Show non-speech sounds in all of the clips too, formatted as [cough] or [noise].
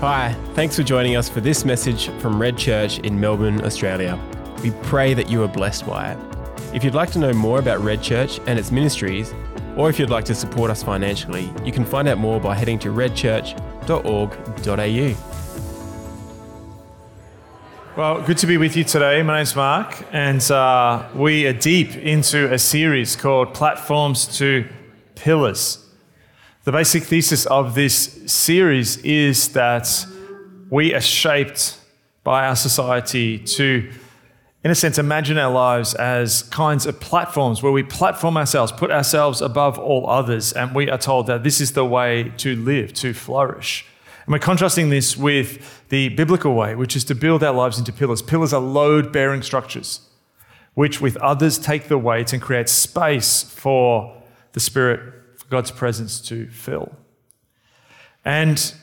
Hi, thanks for joining us for this message from Red Church in Melbourne, Australia. We pray that you are blessed by it. If you'd like to know more about Red Church and its ministries, or if you'd like to support us financially, you can find out more by heading to redchurch.org.au. Well, good to be with you today. My name's Mark, and uh, we are deep into a series called Platforms to Pillars. The basic thesis of this series is that we are shaped by our society to, in a sense, imagine our lives as kinds of platforms where we platform ourselves, put ourselves above all others, and we are told that this is the way to live, to flourish. And we're contrasting this with the biblical way, which is to build our lives into pillars. Pillars are load bearing structures, which with others take the weight and create space for the Spirit God's presence to fill. And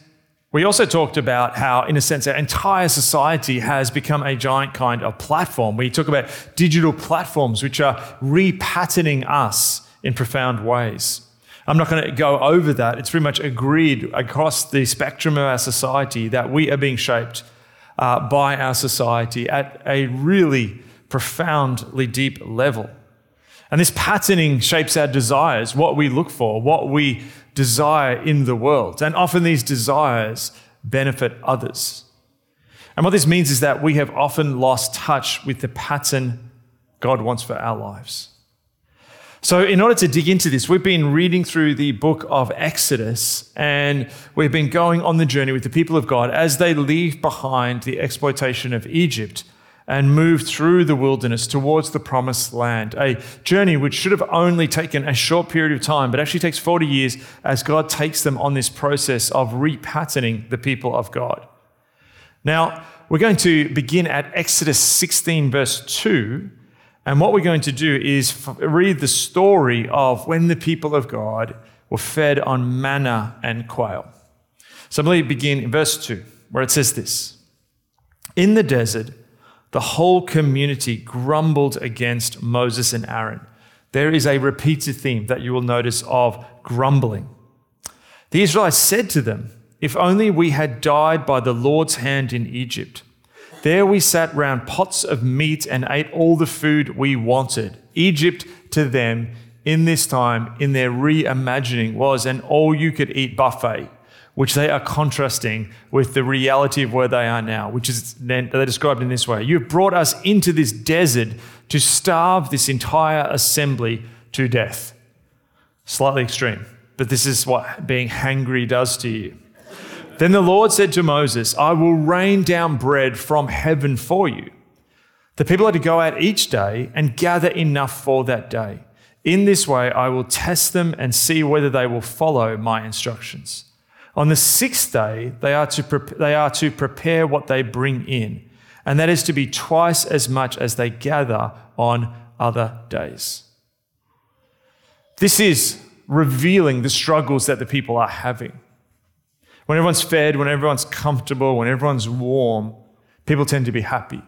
we also talked about how, in a sense, our entire society has become a giant kind of platform. We talk about digital platforms which are repatterning us in profound ways. I'm not going to go over that. It's pretty much agreed across the spectrum of our society that we are being shaped uh, by our society at a really profoundly deep level. And this patterning shapes our desires, what we look for, what we desire in the world. And often these desires benefit others. And what this means is that we have often lost touch with the pattern God wants for our lives. So, in order to dig into this, we've been reading through the book of Exodus and we've been going on the journey with the people of God as they leave behind the exploitation of Egypt and move through the wilderness towards the promised land. A journey which should have only taken a short period of time, but actually takes 40 years as God takes them on this process of repatterning the people of God. Now, we're going to begin at Exodus 16, verse 2. And what we're going to do is read the story of when the people of God were fed on manna and quail. So let me begin in verse 2, where it says this In the desert, the whole community grumbled against Moses and Aaron. There is a repeated theme that you will notice of grumbling. The Israelites said to them, If only we had died by the Lord's hand in Egypt. There we sat round pots of meat and ate all the food we wanted. Egypt to them in this time, in their reimagining, was an all you could eat buffet which they are contrasting with the reality of where they are now, which is they're described in this way. You've brought us into this desert to starve this entire assembly to death. Slightly extreme, but this is what being hangry does to you. Then the Lord said to Moses, I will rain down bread from heaven for you. The people are to go out each day and gather enough for that day. In this way, I will test them and see whether they will follow my instructions. On the sixth day, they are, to pre- they are to prepare what they bring in, and that is to be twice as much as they gather on other days. This is revealing the struggles that the people are having. When everyone's fed, when everyone's comfortable, when everyone's warm, people tend to be happy.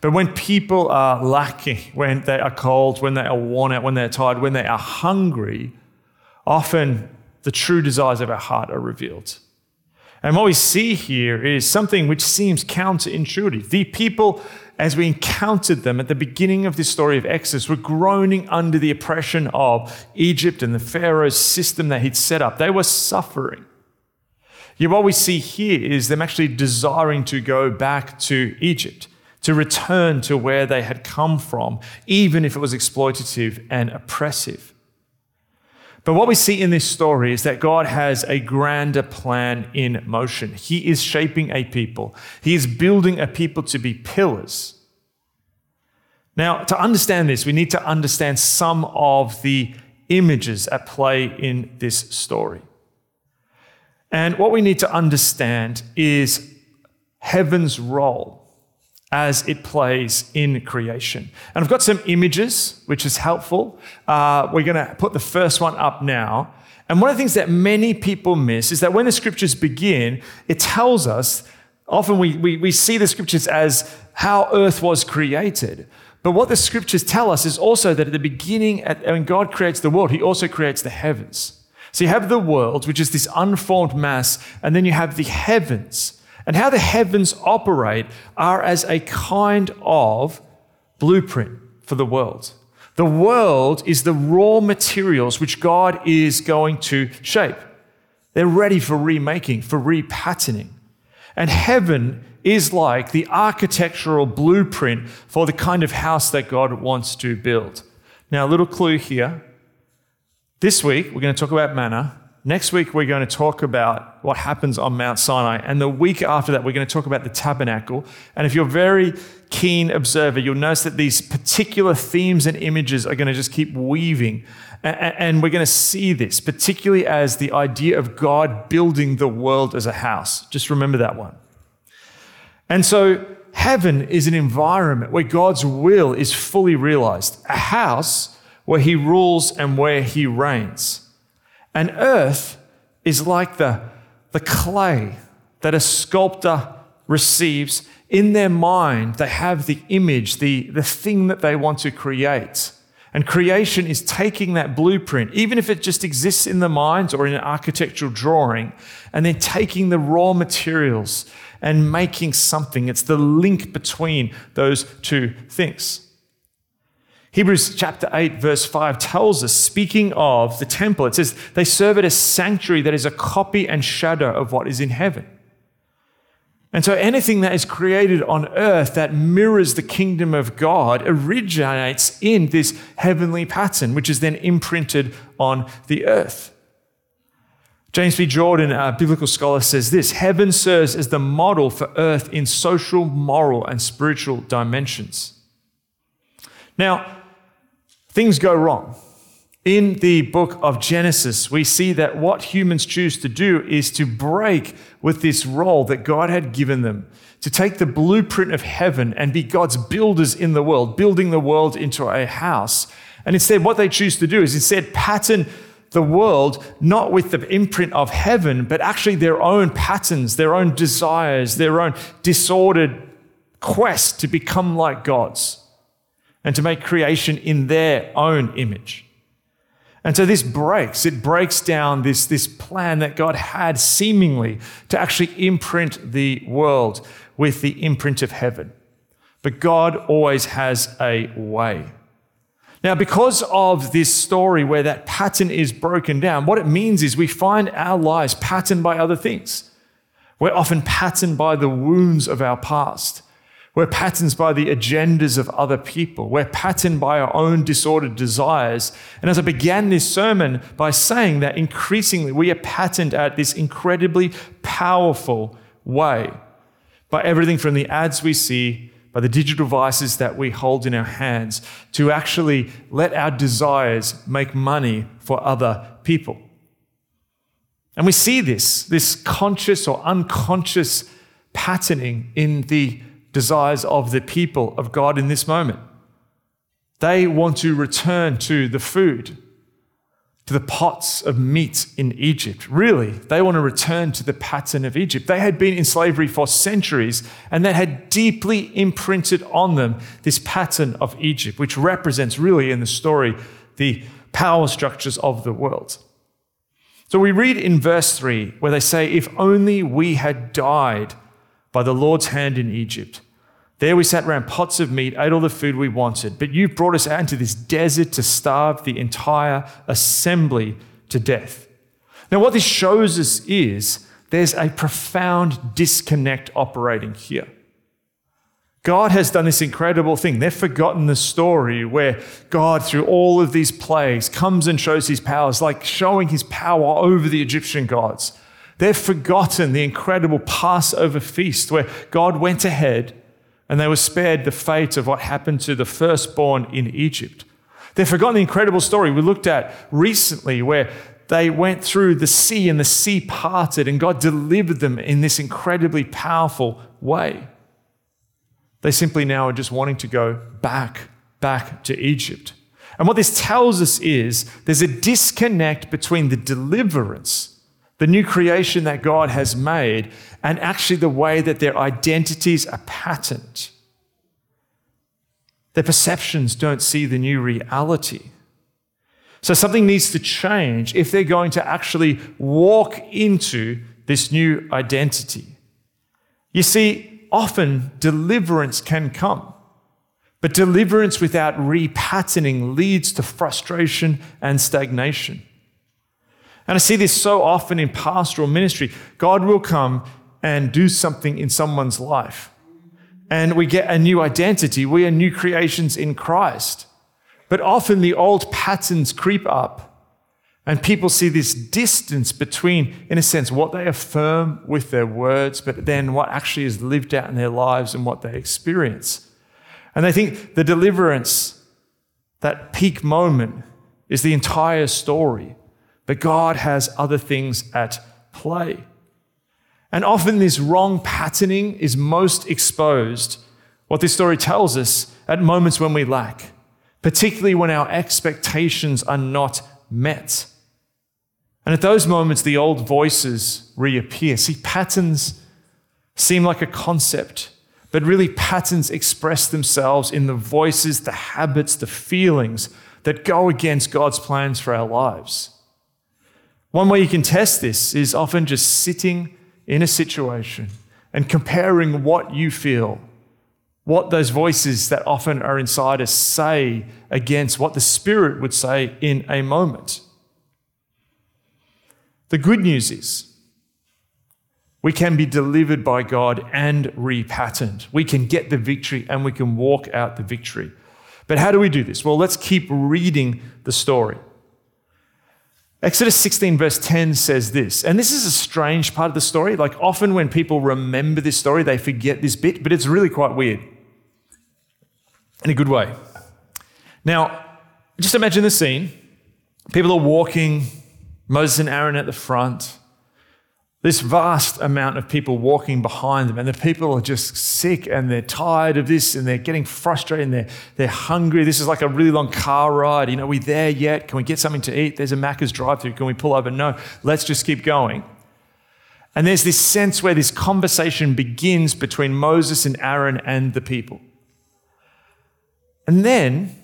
But when people are lacking, when they are cold, when they are worn out, when they're tired, when they are hungry, often the true desires of our heart are revealed. And what we see here is something which seems counterintuitive. The people, as we encountered them at the beginning of this story of Exodus, were groaning under the oppression of Egypt and the Pharaoh's system that he'd set up. They were suffering. Yet what we see here is them actually desiring to go back to Egypt, to return to where they had come from, even if it was exploitative and oppressive. But what we see in this story is that God has a grander plan in motion. He is shaping a people, He is building a people to be pillars. Now, to understand this, we need to understand some of the images at play in this story. And what we need to understand is heaven's role as it plays in creation. And I've got some images, which is helpful. Uh, we're going to put the first one up now. And one of the things that many people miss is that when the scriptures begin, it tells us, often we, we, we see the scriptures as how earth was created. But what the scriptures tell us is also that at the beginning, at, when God creates the world, he also creates the heavens. So you have the world, which is this unformed mass, and then you have the heavens And how the heavens operate are as a kind of blueprint for the world. The world is the raw materials which God is going to shape. They're ready for remaking, for repatterning. And heaven is like the architectural blueprint for the kind of house that God wants to build. Now, a little clue here. This week, we're going to talk about manna. Next week, we're going to talk about what happens on Mount Sinai. And the week after that, we're going to talk about the tabernacle. And if you're a very keen observer, you'll notice that these particular themes and images are going to just keep weaving. And we're going to see this, particularly as the idea of God building the world as a house. Just remember that one. And so, heaven is an environment where God's will is fully realized, a house where He rules and where He reigns. And earth is like the, the clay that a sculptor receives in their mind. They have the image, the, the thing that they want to create. And creation is taking that blueprint, even if it just exists in the mind or in an architectural drawing, and then taking the raw materials and making something. It's the link between those two things. Hebrews chapter 8, verse 5 tells us, speaking of the temple, it says, they serve it as sanctuary that is a copy and shadow of what is in heaven. And so anything that is created on earth that mirrors the kingdom of God originates in this heavenly pattern, which is then imprinted on the earth. James B. Jordan, a biblical scholar, says this Heaven serves as the model for earth in social, moral, and spiritual dimensions. Now, things go wrong. In the book of Genesis, we see that what humans choose to do is to break with this role that God had given them, to take the blueprint of heaven and be God's builders in the world, building the world into a house. And instead, what they choose to do is instead pattern the world not with the imprint of heaven, but actually their own patterns, their own desires, their own disordered quest to become like gods and to make creation in their own image. And so this breaks, it breaks down this, this plan that God had seemingly to actually imprint the world with the imprint of heaven. But God always has a way. Now, because of this story where that pattern is broken down, what it means is we find our lives patterned by other things. We're often patterned by the wounds of our past. We're patterned by the agendas of other people. We're patterned by our own disordered desires. And as I began this sermon by saying that increasingly we are patterned at this incredibly powerful way by everything from the ads we see, by the digital devices that we hold in our hands, to actually let our desires make money for other people. And we see this, this conscious or unconscious patterning in the desires of the people of God in this moment. They want to return to the food, to the pots of meat in Egypt. Really, they want to return to the pattern of Egypt. They had been in slavery for centuries, and that had deeply imprinted on them this pattern of Egypt, which represents really in the story the power structures of the world. So we read in verse 3 where they say, If only we had died by the Lord's hand in Egypt. There we sat around pots of meat, ate all the food we wanted, but you've brought us out into this desert to starve the entire assembly to death. Now, what this shows us is there's a profound disconnect operating here. God has done this incredible thing. They've forgotten the story where God, through all of these plagues, comes and shows his powers, like showing his power over the Egyptian gods. They've forgotten the incredible Passover feast where God went ahead and they were spared the fate of what happened to the firstborn in Egypt. They've forgotten the incredible story we looked at recently where they went through the sea and the sea parted and God delivered them in this incredibly powerful way. They simply now are just wanting to go back, back to Egypt. And what this tells us is there's a disconnect between the deliverance the new creation that God has made, and actually the way that their identities are patterned. Their perceptions don't see the new reality. So something needs to change if they're going to actually walk into this new identity. You see, often deliverance can come, but deliverance without repatterning leads to frustration and stagnation. And I see this so often in pastoral ministry. God will come and do something in someone's life. And we get a new identity. We are new creations in Christ. But often the old patterns creep up. And people see this distance between, in a sense, what they affirm with their words, but then what actually is lived out in their lives and what they experience. And they think the deliverance, that peak moment, is the entire story. But God has other things at play. And often this wrong patterning is most exposed, what this story tells us, at moments when we lack, particularly when our expectations are not met. And at those moments, the old voices reappear. See, patterns seem like a concept, but really, patterns express themselves in the voices, the habits, the feelings that go against God's plans for our lives. One way you can test this is often just sitting in a situation and comparing what you feel, what those voices that often are inside us say against what the Spirit would say in a moment. The good news is we can be delivered by God and repatterned. We can get the victory and we can walk out the victory. But how do we do this? Well, let's keep reading the story. Exodus 16, verse 10 says this, and this is a strange part of the story. Like, often when people remember this story, they forget this bit, but it's really quite weird in a good way. Now, just imagine the scene. People are walking, Moses and Aaron at the front this vast amount of people walking behind them, and the people are just sick and they're tired of this and they're getting frustrated and they're, they're hungry. This is like a really long car ride. You know, are we there yet? Can we get something to eat? There's a Macca's drive through. Can we pull over? No, let's just keep going. And there's this sense where this conversation begins between Moses and Aaron and the people. And then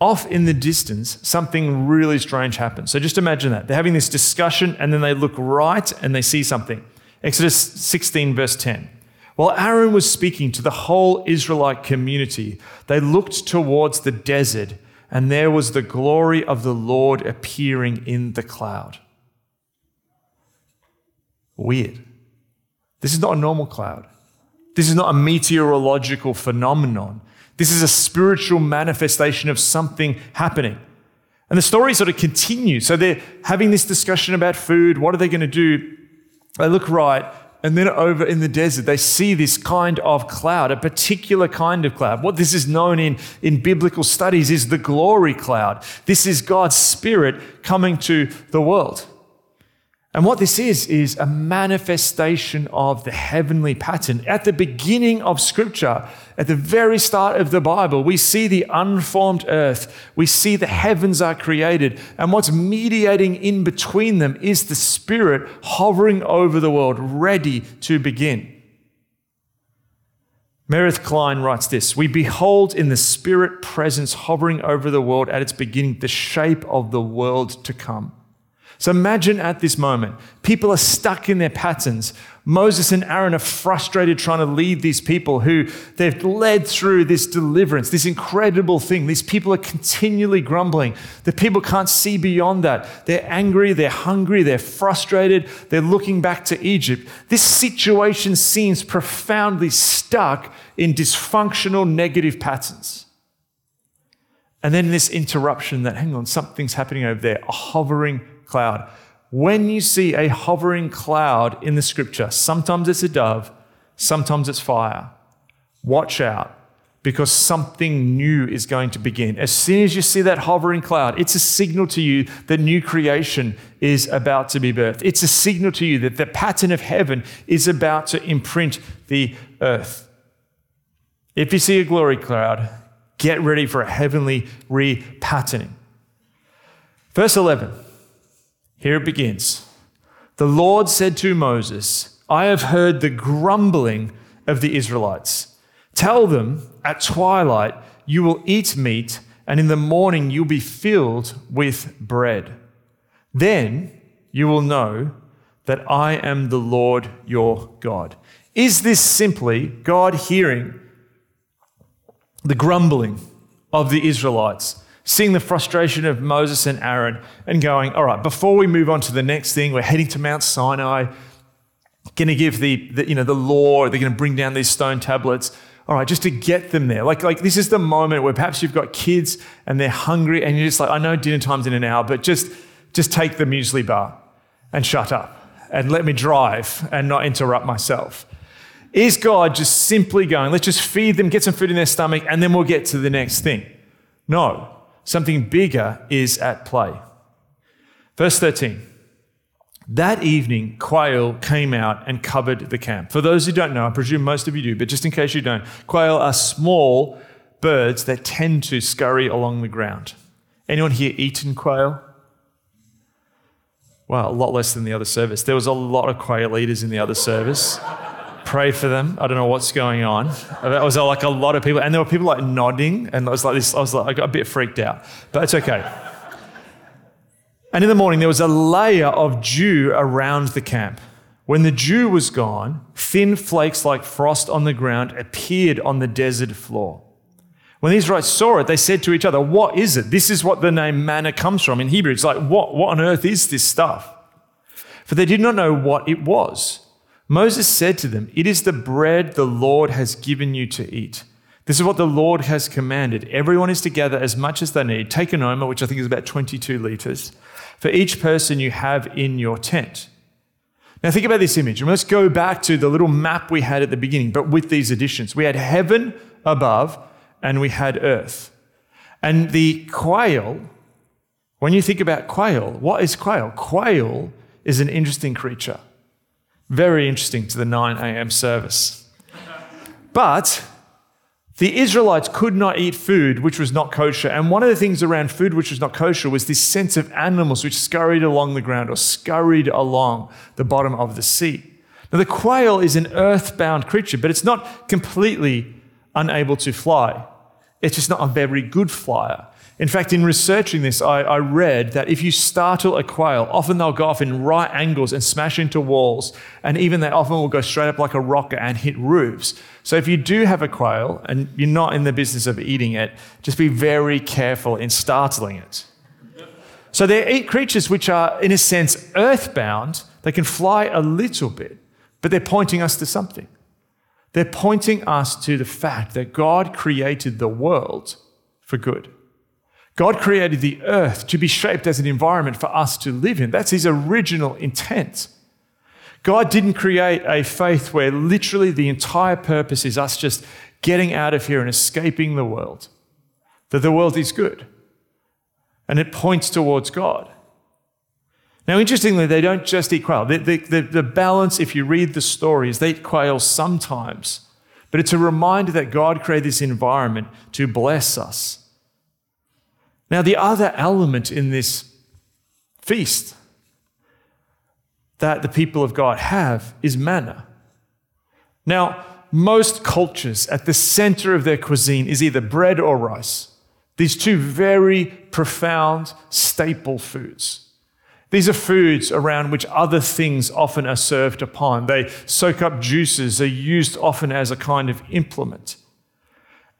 off in the distance, something really strange happens. So just imagine that. They're having this discussion and then they look right and they see something. Exodus 16, verse 10. While Aaron was speaking to the whole Israelite community, they looked towards the desert and there was the glory of the Lord appearing in the cloud. Weird. This is not a normal cloud. This is not a meteorological phenomenon. This is a spiritual manifestation of something happening. And the story sort of continues. So they're having this discussion about food. What are they going to do? They look right. And then over in the desert, they see this kind of cloud, a particular kind of cloud. What this is known in, in biblical studies is the glory cloud. This is God's Spirit coming to the world. And what this is, is a manifestation of the heavenly pattern. At the beginning of Scripture, at the very start of the Bible, we see the unformed earth, we see the heavens are created, and what's mediating in between them is the Spirit hovering over the world, ready to begin. Meredith Kline writes this We behold in the Spirit presence hovering over the world at its beginning the shape of the world to come. So imagine at this moment, people are stuck in their patterns. Moses and Aaron are frustrated trying to lead these people who they've led through this deliverance, this incredible thing. These people are continually grumbling. The people can't see beyond that. They're angry, they're hungry, they're frustrated, they're looking back to Egypt. This situation seems profoundly stuck in dysfunctional negative patterns. And then this interruption that, hang on, something's happening over there, a hovering cloud. When you see a hovering cloud in the scripture, sometimes it's a dove, sometimes it's fire. Watch out because something new is going to begin. As soon as you see that hovering cloud, it's a signal to you that new creation is about to be birthed. It's a signal to you that the pattern of heaven is about to imprint the earth. If you see a glory cloud, get ready for a heavenly repatterning. Verse 11. Here it begins. The Lord said to Moses, I have heard the grumbling of the Israelites. Tell them at twilight you will eat meat, and in the morning you'll be filled with bread. Then you will know that I am the Lord your God. Is this simply God hearing the grumbling of the Israelites, seeing the frustration of Moses and Aaron, and going, all right, before we move on to the next thing, we're heading to Mount Sinai, going to give the, the, you know, the law, they're going to bring down these stone tablets. All right, just to get them there. Like, like this is the moment where perhaps you've got kids and they're hungry and you're just like, I know dinner time's in an hour, but just, just take the muesli bar and shut up and let me drive and not interrupt myself. Is God just simply going, let's just feed them, get some food in their stomach, and then we'll get to the next thing? No, something bigger is at play. Verse 13. That evening, quail came out and covered the camp. For those who don't know, I presume most of you do, but just in case you don't, quail are small birds that tend to scurry along the ground. Anyone here eaten quail? Well, a lot less than the other service. There was a lot of quail eaters in the other service pray for them. I don't know what's going on. That was uh, like a lot of people, and there were people like nodding, and I was like this. I was like, I got a bit freaked out, but it's okay. And in the morning, there was a layer of dew around the camp. When the dew was gone, thin flakes like frost on the ground appeared on the desert floor. When the Israelites saw it, they said to each other, What is it? This is what the name manna comes from. In Hebrew, it's like, What, what on earth is this stuff? For they did not know what it was. Moses said to them, It is the bread the Lord has given you to eat. This is what the Lord has commanded. Everyone is to gather as much as they need. Take an omer, which I think is about 22 liters, for each person you have in your tent. Now, think about this image. And let's go back to the little map we had at the beginning, but with these additions. We had heaven above and we had earth. And the quail, when you think about quail, what is quail? Quail is an interesting creature. Very interesting to the 9 a.m. service. But the Israelites could not eat food which was not kosher. And one of the things around food which was not kosher was this sense of animals which scurried along the ground or scurried along the bottom of the sea. Now, the quail is an earthbound creature, but it's not completely unable to fly. It's just not a very good flyer. In fact, in researching this, I, I, read that if you startle a quail, often they'll go off in right angles and smash into walls, and even they often will go straight up like a rocket and hit roofs. So if you do have a quail and you're not in the business of eating it, just be very careful in startling it. So they're creatures which are, in a sense, earthbound. They can fly a little bit, but they're pointing us to something. They're pointing us to the fact that God created the world for good. God created the earth to be shaped as an environment for us to live in. That's his original intent. God didn't create a faith where literally the entire purpose is us just getting out of here and escaping the world, that the world is good. And it points towards God. Now, interestingly, they don't just eat quail. The, the, the, the balance, if you read the stories, they eat quail sometimes. But it's a reminder that God created this environment to bless us now, the other element in this feast that the people of God have is manna. Now, most cultures at the center of their cuisine is either bread or rice. These two very profound staple foods. These are foods around which other things often are served upon. They soak up juices, they're used often as a kind of implement.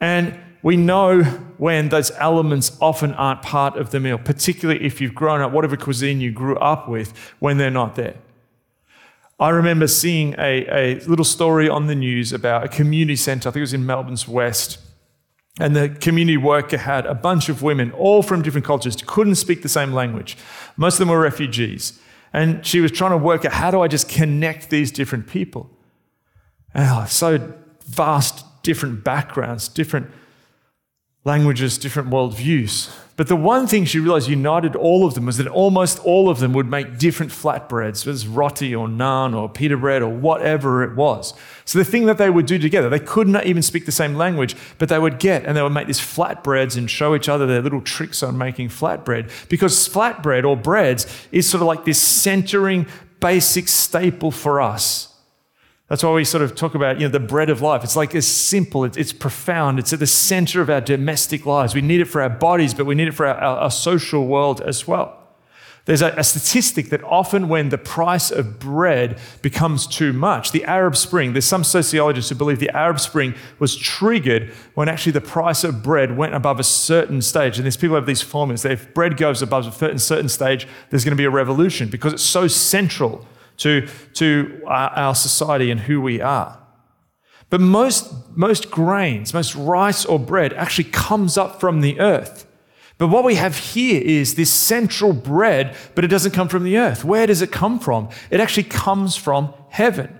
And we know when those elements often aren't part of the meal, particularly if you've grown up, whatever cuisine you grew up with, when they're not there. I remember seeing a, a little story on the news about a community centre, I think it was in Melbourne's West. And the community worker had a bunch of women, all from different cultures, couldn't speak the same language. Most of them were refugees. And she was trying to work out how do I just connect these different people? Oh, so vast, different backgrounds, different languages, different worldviews. But the one thing she realized united all of them was that almost all of them would make different flatbreads, whether it's roti or naan or pita bread or whatever it was. So the thing that they would do together, they could not even speak the same language, but they would get and they would make these flatbreads and show each other their little tricks on making flatbread. Because flatbread or breads is sort of like this centering basic staple for us. That's why we sort of talk about, you know, the bread of life. It's like it's simple, it's, it's profound, it's at the center of our domestic lives. We need it for our bodies, but we need it for our, our, our social world as well. There's a, a, statistic that often when the price of bread becomes too much, the Arab Spring, there's some sociologists who believe the Arab Spring was triggered when actually the price of bread went above a certain stage. And these people have these formulas that if bread goes above a certain, certain stage, there's going to be a revolution because it's so central to, to our, society and who we are. But most, most grains, most rice or bread actually comes up from the earth. But what we have here is this central bread, but it doesn't come from the earth. Where does it come from? It actually comes from heaven.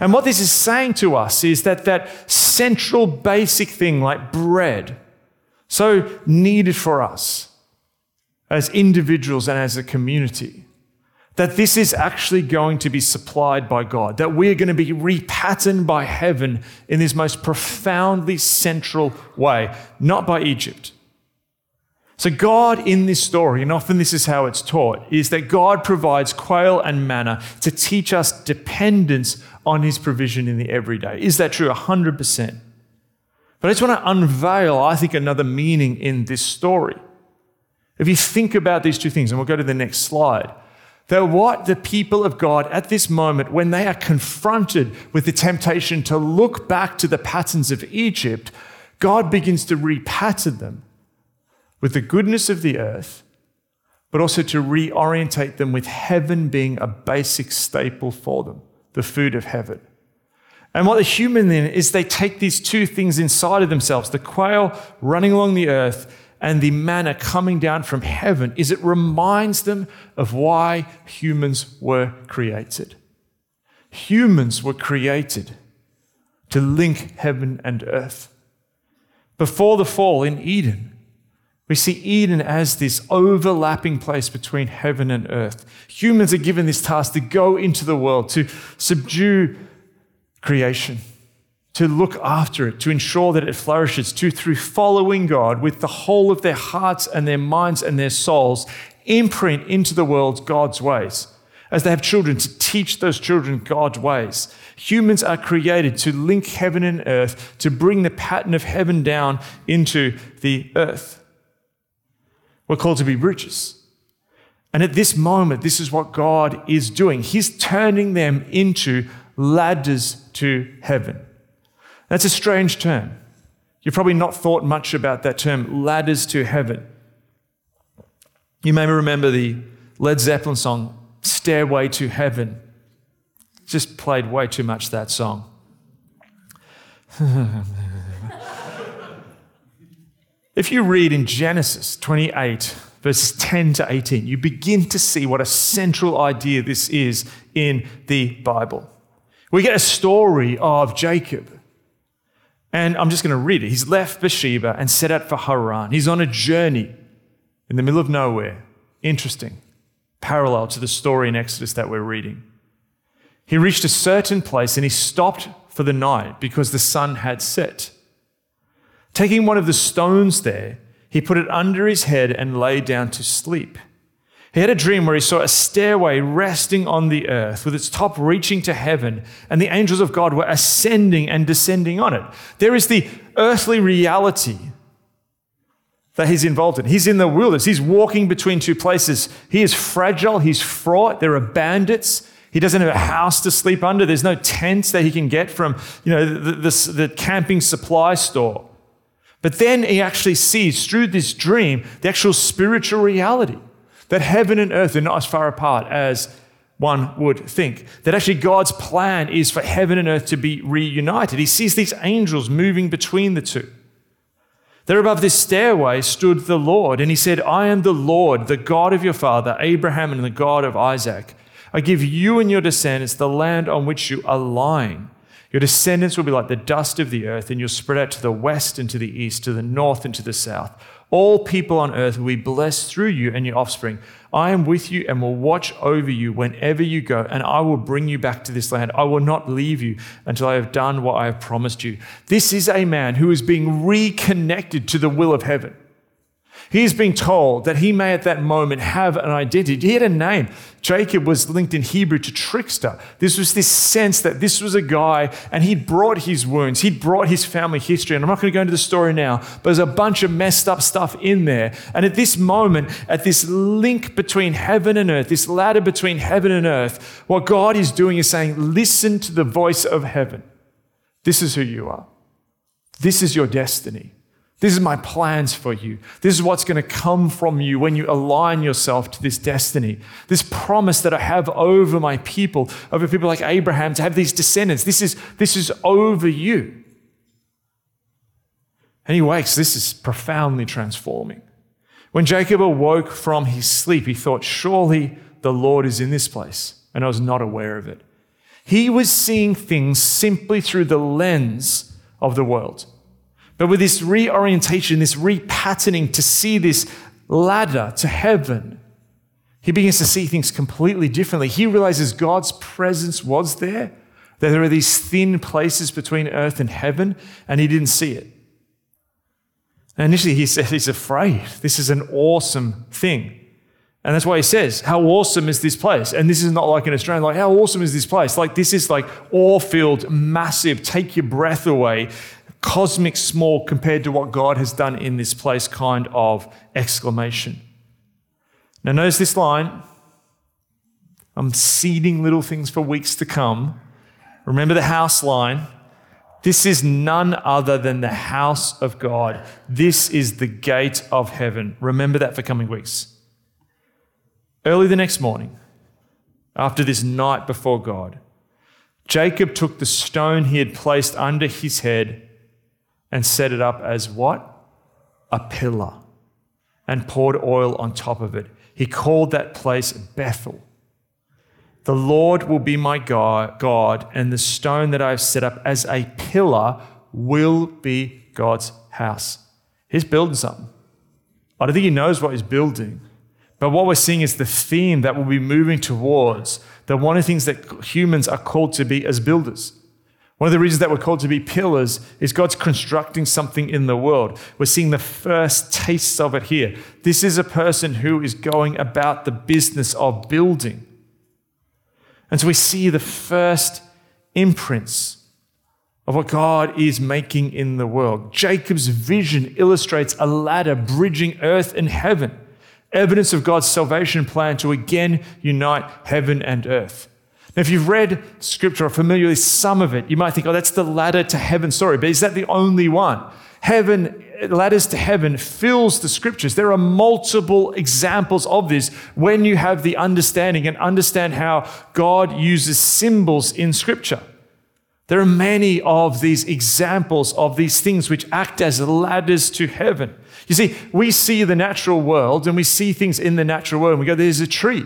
And what this is saying to us is that that central basic thing like bread, so needed for us as individuals and as a community, that this is actually going to be supplied by God, that we are going to be repatterned by heaven in this most profoundly central way, not by Egypt so, God in this story, and often this is how it's taught, is that God provides quail and manna to teach us dependence on his provision in the everyday. Is that true? 100%. But I just want to unveil, I think, another meaning in this story. If you think about these two things, and we'll go to the next slide, that what the people of God at this moment, when they are confronted with the temptation to look back to the patterns of Egypt, God begins to repattern them with the goodness of the earth, but also to reorientate them with heaven being a basic staple for them, the food of heaven. And what the human then is they take these two things inside of themselves the quail running along the earth and the manna coming down from heaven is it reminds them of why humans were created. Humans were created to link heaven and earth. Before the fall in Eden, we see Eden as this overlapping place between heaven and earth. Humans are given this task to go into the world, to subdue creation, to look after it, to ensure that it flourishes, to, through following God with the whole of their hearts and their minds and their souls, imprint into the world God's ways. As they have children, to teach those children God's ways. Humans are created to link heaven and earth, to bring the pattern of heaven down into the earth. We're called to be bridges. And at this moment, this is what God is doing. He's turning them into ladders to heaven. That's a strange term. You've probably not thought much about that term, ladders to heaven. You may remember the Led Zeppelin song, Stairway to Heaven. Just played way too much that song. [laughs] If you read in Genesis 28, verses 10 to 18, you begin to see what a central idea this is in the Bible. We get a story of Jacob. And I'm just going to read it. He's left Beersheba and set out for Haran. He's on a journey in the middle of nowhere. Interesting. Parallel to the story in Exodus that we're reading. He reached a certain place and he stopped for the night because the sun had set. Taking one of the stones there, he put it under his head and lay down to sleep. He had a dream where he saw a stairway resting on the earth with its top reaching to heaven, and the angels of God were ascending and descending on it. There is the earthly reality that he's involved in. He's in the wilderness, he's walking between two places. He is fragile, he's fraught, there are bandits. He doesn't have a house to sleep under. There's no tents that he can get from you know, the, the, the camping supply store. But then he actually sees through this dream the actual spiritual reality that heaven and earth are not as far apart as one would think. That actually God's plan is for heaven and earth to be reunited. He sees these angels moving between the two. There above this stairway stood the Lord, and he said, I am the Lord, the God of your father, Abraham, and the God of Isaac. I give you and your descendants the land on which you are lying. Your descendants will be like the dust of the earth, and you'll spread out to the west and to the east, to the north and to the south. All people on earth will be blessed through you and your offspring. I am with you and will watch over you whenever you go, and I will bring you back to this land. I will not leave you until I have done what I have promised you. This is a man who is being reconnected to the will of heaven. He is being told that he may at that moment have an identity. He had a name. Jacob was linked in Hebrew to trickster. This was this sense that this was a guy and he'd brought his wounds, he'd brought his family history. And I'm not going to go into the story now, but there's a bunch of messed up stuff in there. And at this moment, at this link between heaven and earth, this ladder between heaven and earth, what God is doing is saying, listen to the voice of heaven. This is who you are. This is your destiny. This is my plans for you. This is what's going to come from you when you align yourself to this destiny. This promise that I have over my people, over people like Abraham, to have these descendants. This is, this is over you. And he wakes. This is profoundly transforming. When Jacob awoke from his sleep, he thought, Surely the Lord is in this place. And I was not aware of it. He was seeing things simply through the lens of the world. But with this reorientation, this repatterning to see this ladder to heaven, he begins to see things completely differently. He realizes God's presence was there, that there are these thin places between earth and heaven, and he didn't see it. And initially, he says he's afraid. This is an awesome thing. And that's why he says, How awesome is this place? And this is not like an Australian, like, How awesome is this place? Like, this is like awe filled, massive, take your breath away cosmic small compared to what God has done in this place kind of exclamation. Now, notice this line. I'm seeding little things for weeks to come. Remember the house line. This is none other than the house of God. This is the gate of heaven. Remember that for coming weeks. Early the next morning, after this night before God, Jacob took the stone he had placed under his head and set it up as what? A pillar and poured oil on top of it. He called that place Bethel. The Lord will be my God, God, and the stone that I have set up as a pillar will be God's house. He's building something. I don't think he knows what he's building. But what we're seeing is the theme that we'll be moving towards that one of the things that humans are called to be as builders. One of the reasons that we're called to be pillars is God's constructing something in the world. We're seeing the first tastes of it here. This is a person who is going about the business of building. And so we see the first imprints of what God is making in the world. Jacob's vision illustrates a ladder bridging earth and heaven, evidence of God's salvation plan to again unite heaven and earth. If you've read scripture or familiar with some of it, you might think, oh, that's the ladder to heaven story. But is that the only one? Heaven, ladders to heaven fills the scriptures. There are multiple examples of this when you have the understanding and understand how God uses symbols in scripture. There are many of these examples of these things which act as ladders to heaven. You see, we see the natural world and we see things in the natural world and we go, there's a tree.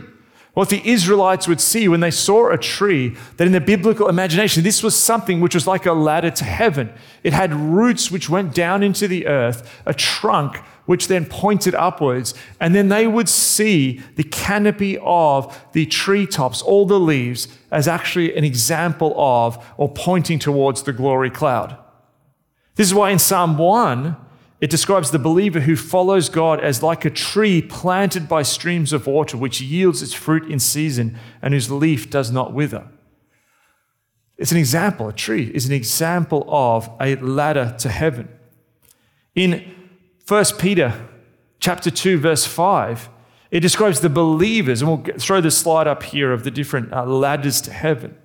What the Israelites would see when they saw a tree, that in the biblical imagination, this was something which was like a ladder to heaven. It had roots which went down into the earth, a trunk which then pointed upwards, and then they would see the canopy of the treetops, all the leaves, as actually an example of or pointing towards the glory cloud. This is why in Psalm 1, it describes the believer who follows God as like a tree planted by streams of water, which yields its fruit in season and whose leaf does not wither. It's an example, a tree is an example of a ladder to heaven. In 1 Peter chapter 2, verse 5, it describes the believers, and we'll throw the slide up here of the different uh, ladders to heaven.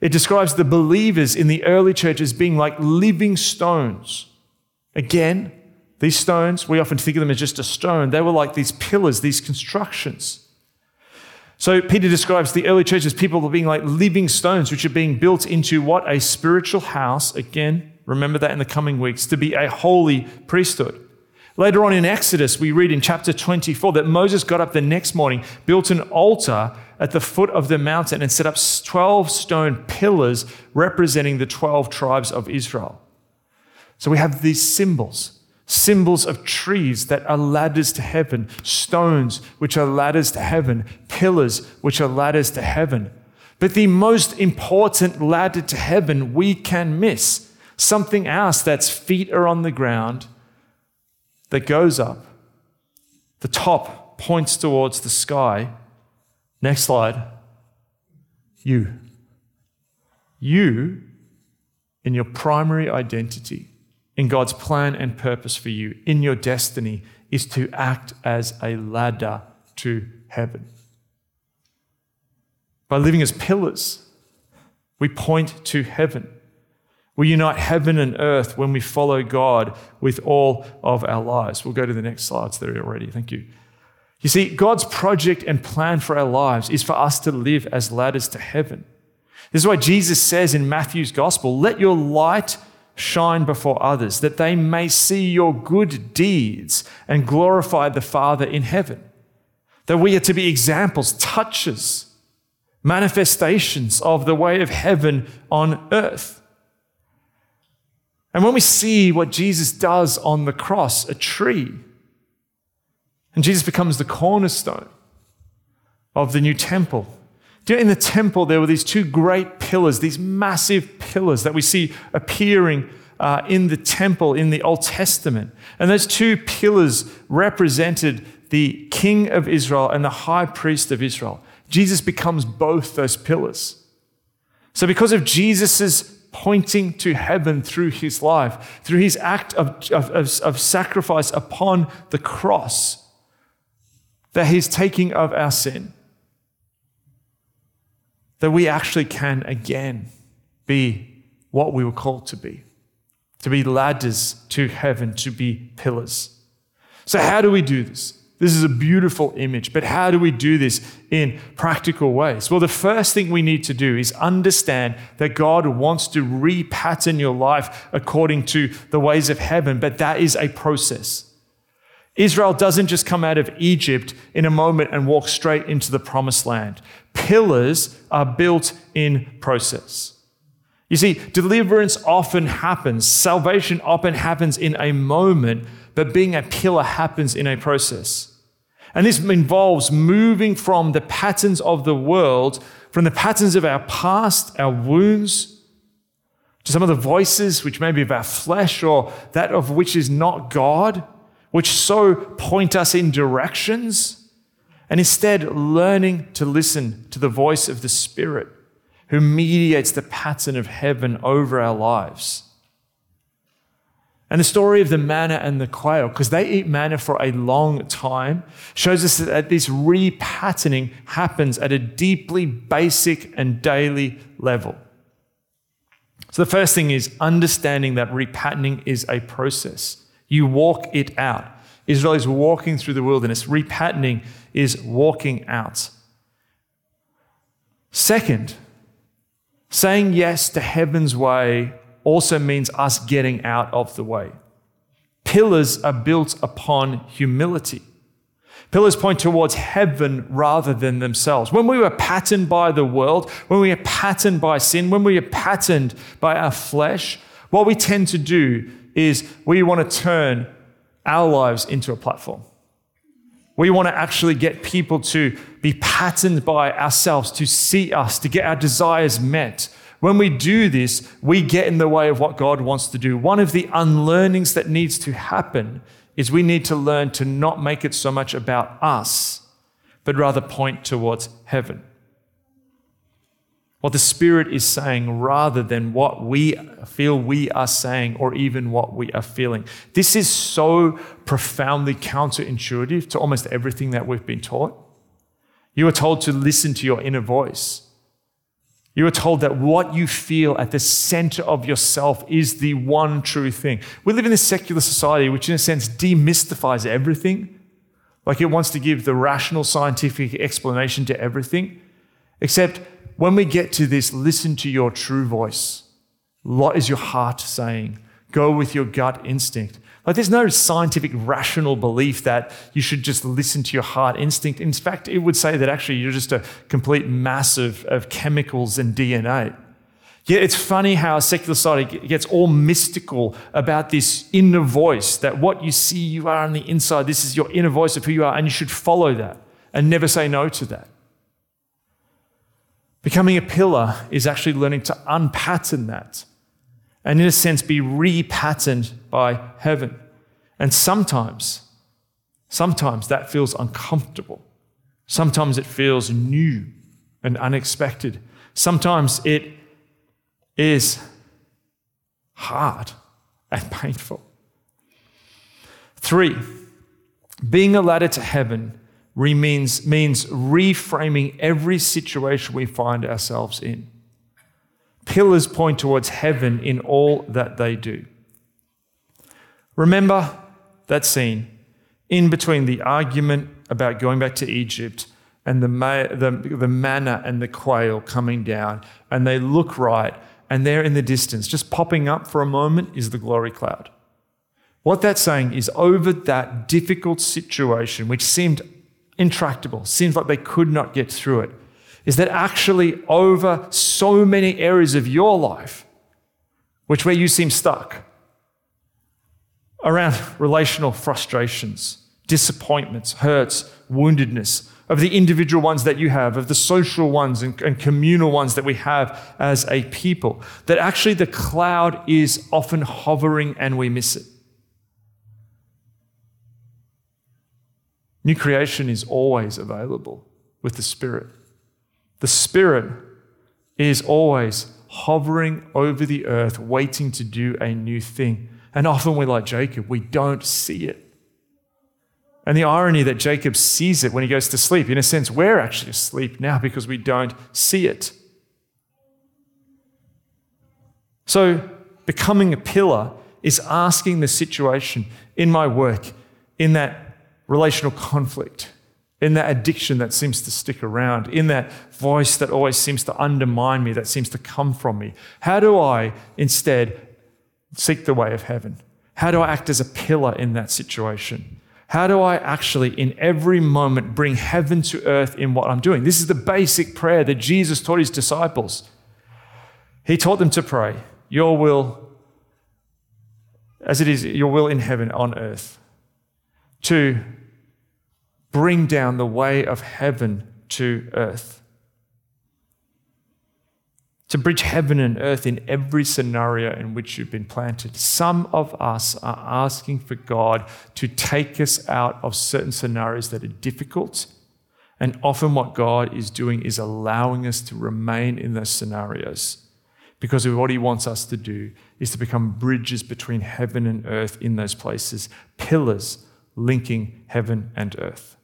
It describes the believers in the early church as being like living stones Again, these stones, we often think of them as just a stone. They were like these pillars, these constructions. So Peter describes the early church as people being like living stones, which are being built into what? A spiritual house. Again, remember that in the coming weeks, to be a holy priesthood. Later on in Exodus, we read in chapter 24 that Moses got up the next morning, built an altar at the foot of the mountain, and set up 12 stone pillars representing the 12 tribes of Israel. So we have these symbols, symbols of trees that are ladders to heaven, stones which are ladders to heaven, pillars which are ladders to heaven. But the most important ladder to heaven we can miss something else that's feet are on the ground that goes up The top points towards the sky. Next slide. You. You, in your primary identity, in God's plan and purpose for you, in your destiny, is to act as a ladder to heaven. By living as pillars, we point to heaven. We unite heaven and earth when we follow God with all of our lives. We'll go to the next slides there already. Thank you. You see, God's project and plan for our lives is for us to live as ladders to heaven. This is why Jesus says in Matthew's gospel, let your light shine before others, that they may see your good deeds and glorify the Father in heaven. That we are to be examples, touches, manifestations of the way of heaven on earth. And when we see what Jesus does on the cross, a tree, and Jesus becomes the cornerstone of the new temple. In the temple, there were these two great pillars, these massive pillars that we see appearing uh, in the temple in the Old Testament. And those two pillars represented the king of Israel and the high priest of Israel. Jesus becomes both those pillars. So, because of Jesus' pointing to heaven through his life, through his act of, of, of, sacrifice upon the cross, that he's taking of our sin, that we actually can again be what we were called to be to be ladders to heaven, to be pillars. So, how do we do this? This is a beautiful image, but how do we do this in practical ways? Well, the first thing we need to do is understand that God wants to repattern your life according to the ways of heaven, but that is a process. Israel doesn't just come out of Egypt in a moment and walk straight into the promised land. Pillars are built in process. You see, deliverance often happens, salvation often happens in a moment, but being a pillar happens in a process. And this involves moving from the patterns of the world, from the patterns of our past, our wounds, to some of the voices which may be of our flesh or that of which is not God, which so point us in directions, and instead learning to listen to the voice of the Spirit who mediates the pattern of heaven over our lives. And the story of the manna and the quail, because they eat manna for a long time, shows us that this repatterning happens at a deeply basic and daily level. So the first thing is understanding that repatterning is a process. You walk it out. Israel is walking through the wilderness. Repatterning is walking out. Second, saying yes to heaven's way also means us getting out of the way. Pillars are built upon humility. Pillars point towards heaven rather than themselves. When we were patterned by the world, when we are patterned by sin, when we are patterned by our flesh, what we tend to do is we want to turn our lives into a platform. We want to actually get people to be patterned by ourselves, to see us, to get our desires met, when we do this, we get in the way of what God wants to do. One of the unlearnings that needs to happen is we need to learn to not make it so much about us, but rather point towards heaven. What the Spirit is saying rather than what we feel we are saying or even what we are feeling. This is so profoundly counterintuitive to almost everything that we've been taught. You are told to listen to your inner voice. You are told that what you feel at the center of yourself is the one true thing. We live in a secular society which, in a sense, demystifies everything. Like it wants to give the rational scientific explanation to everything. Except when we get to this, listen to your true voice. What is your heart saying? Go with your gut instinct. Like, there's no scientific rational belief that you should just listen to your heart instinct. In fact, it would say that actually you're just a complete mass of, of chemicals and DNA. Yet it's funny how secular society gets all mystical about this inner voice that what you see you are on the inside, this is your inner voice of who you are, and you should follow that and never say no to that. Becoming a pillar is actually learning to unpattern that and, in a sense, be repatterned by heaven. And sometimes Sometimes that feels uncomfortable. Sometimes it feels new and unexpected. Sometimes it is hard and painful. Three, being a ladder to heaven means, means reframing every situation we find ourselves in. Pillars point towards heaven in all that they do. Remember that scene in between the argument about going back to Egypt and the, the, the manna and the quail coming down, and they look right, and there in the distance, just popping up for a moment, is the glory cloud. What that's saying is over that difficult situation, which seemed intractable, seems like they could not get through it, is that actually over so many areas of your life, which where you seem stuck, around [laughs] relational frustrations, disappointments, hurts, woundedness, of the individual ones that you have, of the social ones and, and, communal ones that we have as a people, that actually the cloud is often hovering and we miss it. New creation is always available with the Spirit. The Spirit is always hovering over the earth, waiting to do a new thing. And often we're like Jacob, we don't see it. And the irony that Jacob sees it when he goes to sleep, in a sense, we're actually asleep now because we don't see it. So, becoming a pillar is asking the situation in my work, in that relational conflict, in that addiction that seems to stick around, in that voice that always seems to undermine me, that seems to come from me. How do I instead seek the way of heaven? How do I act as a pillar in that situation? How do I actually, in every moment, bring heaven to earth in what I'm doing? This is the basic prayer that Jesus taught his disciples. He taught them to pray, Your will, as it is, your will in heaven, on earth, to bring down the way of heaven to earth to bridge heaven and earth in every scenario in which you've been planted. Some of us are asking for God to take us out of certain scenarios that are difficult. And often, what God is doing is allowing us to remain in those scenarios because what He wants us to do is to become bridges between heaven and earth in those places, pillars linking heaven and earth.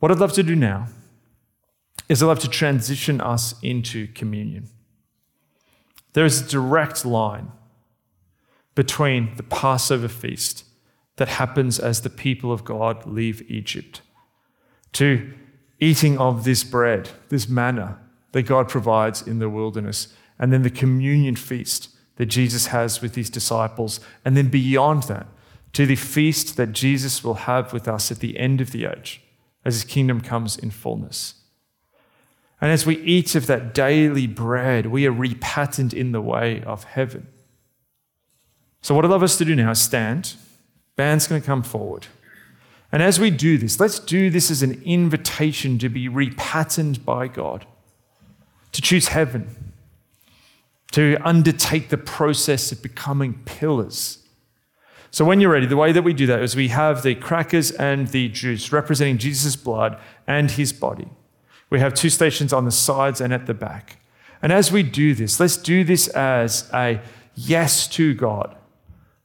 What I'd love to do now is I'd love to transition us into communion. There is a direct line between the Passover feast that happens as the people of God leave Egypt to eating of this bread, this manna that God provides in the wilderness, and then the communion feast that Jesus has with his disciples, and then beyond that to the feast that Jesus will have with us at the end of the age as his kingdom comes in fullness. And as we eat of that daily bread, we are repatterned in the way of heaven. So, what I'd love us to do now is stand. Band's going to come forward. And as we do this, let's do this as an invitation to be repatterned by God, to choose heaven, to undertake the process of becoming pillars. So, when you're ready, the way that we do that is we have the crackers and the juice representing Jesus' blood and his body. We have two stations on the sides and at the back. And as we do this, let's do this as a yes to God,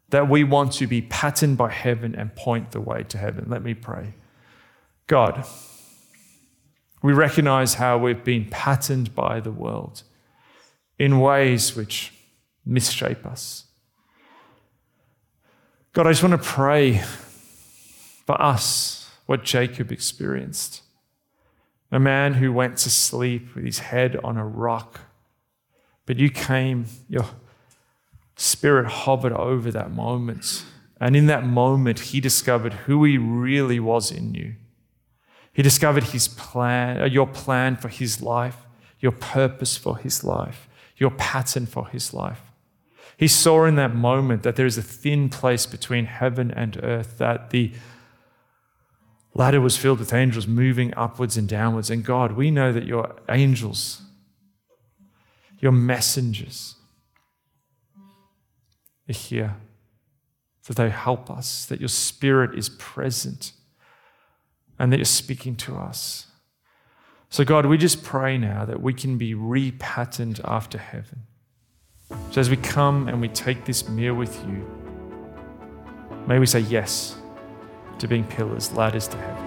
that we want to be patterned by heaven and point the way to heaven. Let me pray. God, we recognize how we've been patterned by the world in ways which misshape us. God, I just want to pray for us what Jacob experienced a man who went to sleep with his head on a rock. But you came, your spirit hovered over that moment. And in that moment, he discovered who he really was in you. He discovered his plan, uh, your plan for his life, your purpose for his life, your pattern for his life. He saw in that moment that there is a thin place between heaven and earth, that the ladder was filled with angels moving upwards and downwards. And God, we know that your angels, your messengers, are here that they help us, that your Spirit is present, and that you're speaking to us. So, God, we just pray now that we can be repatterned after heaven. So, as we come and we take this meal with you, may we say yes to being pillars, ladders to heaven.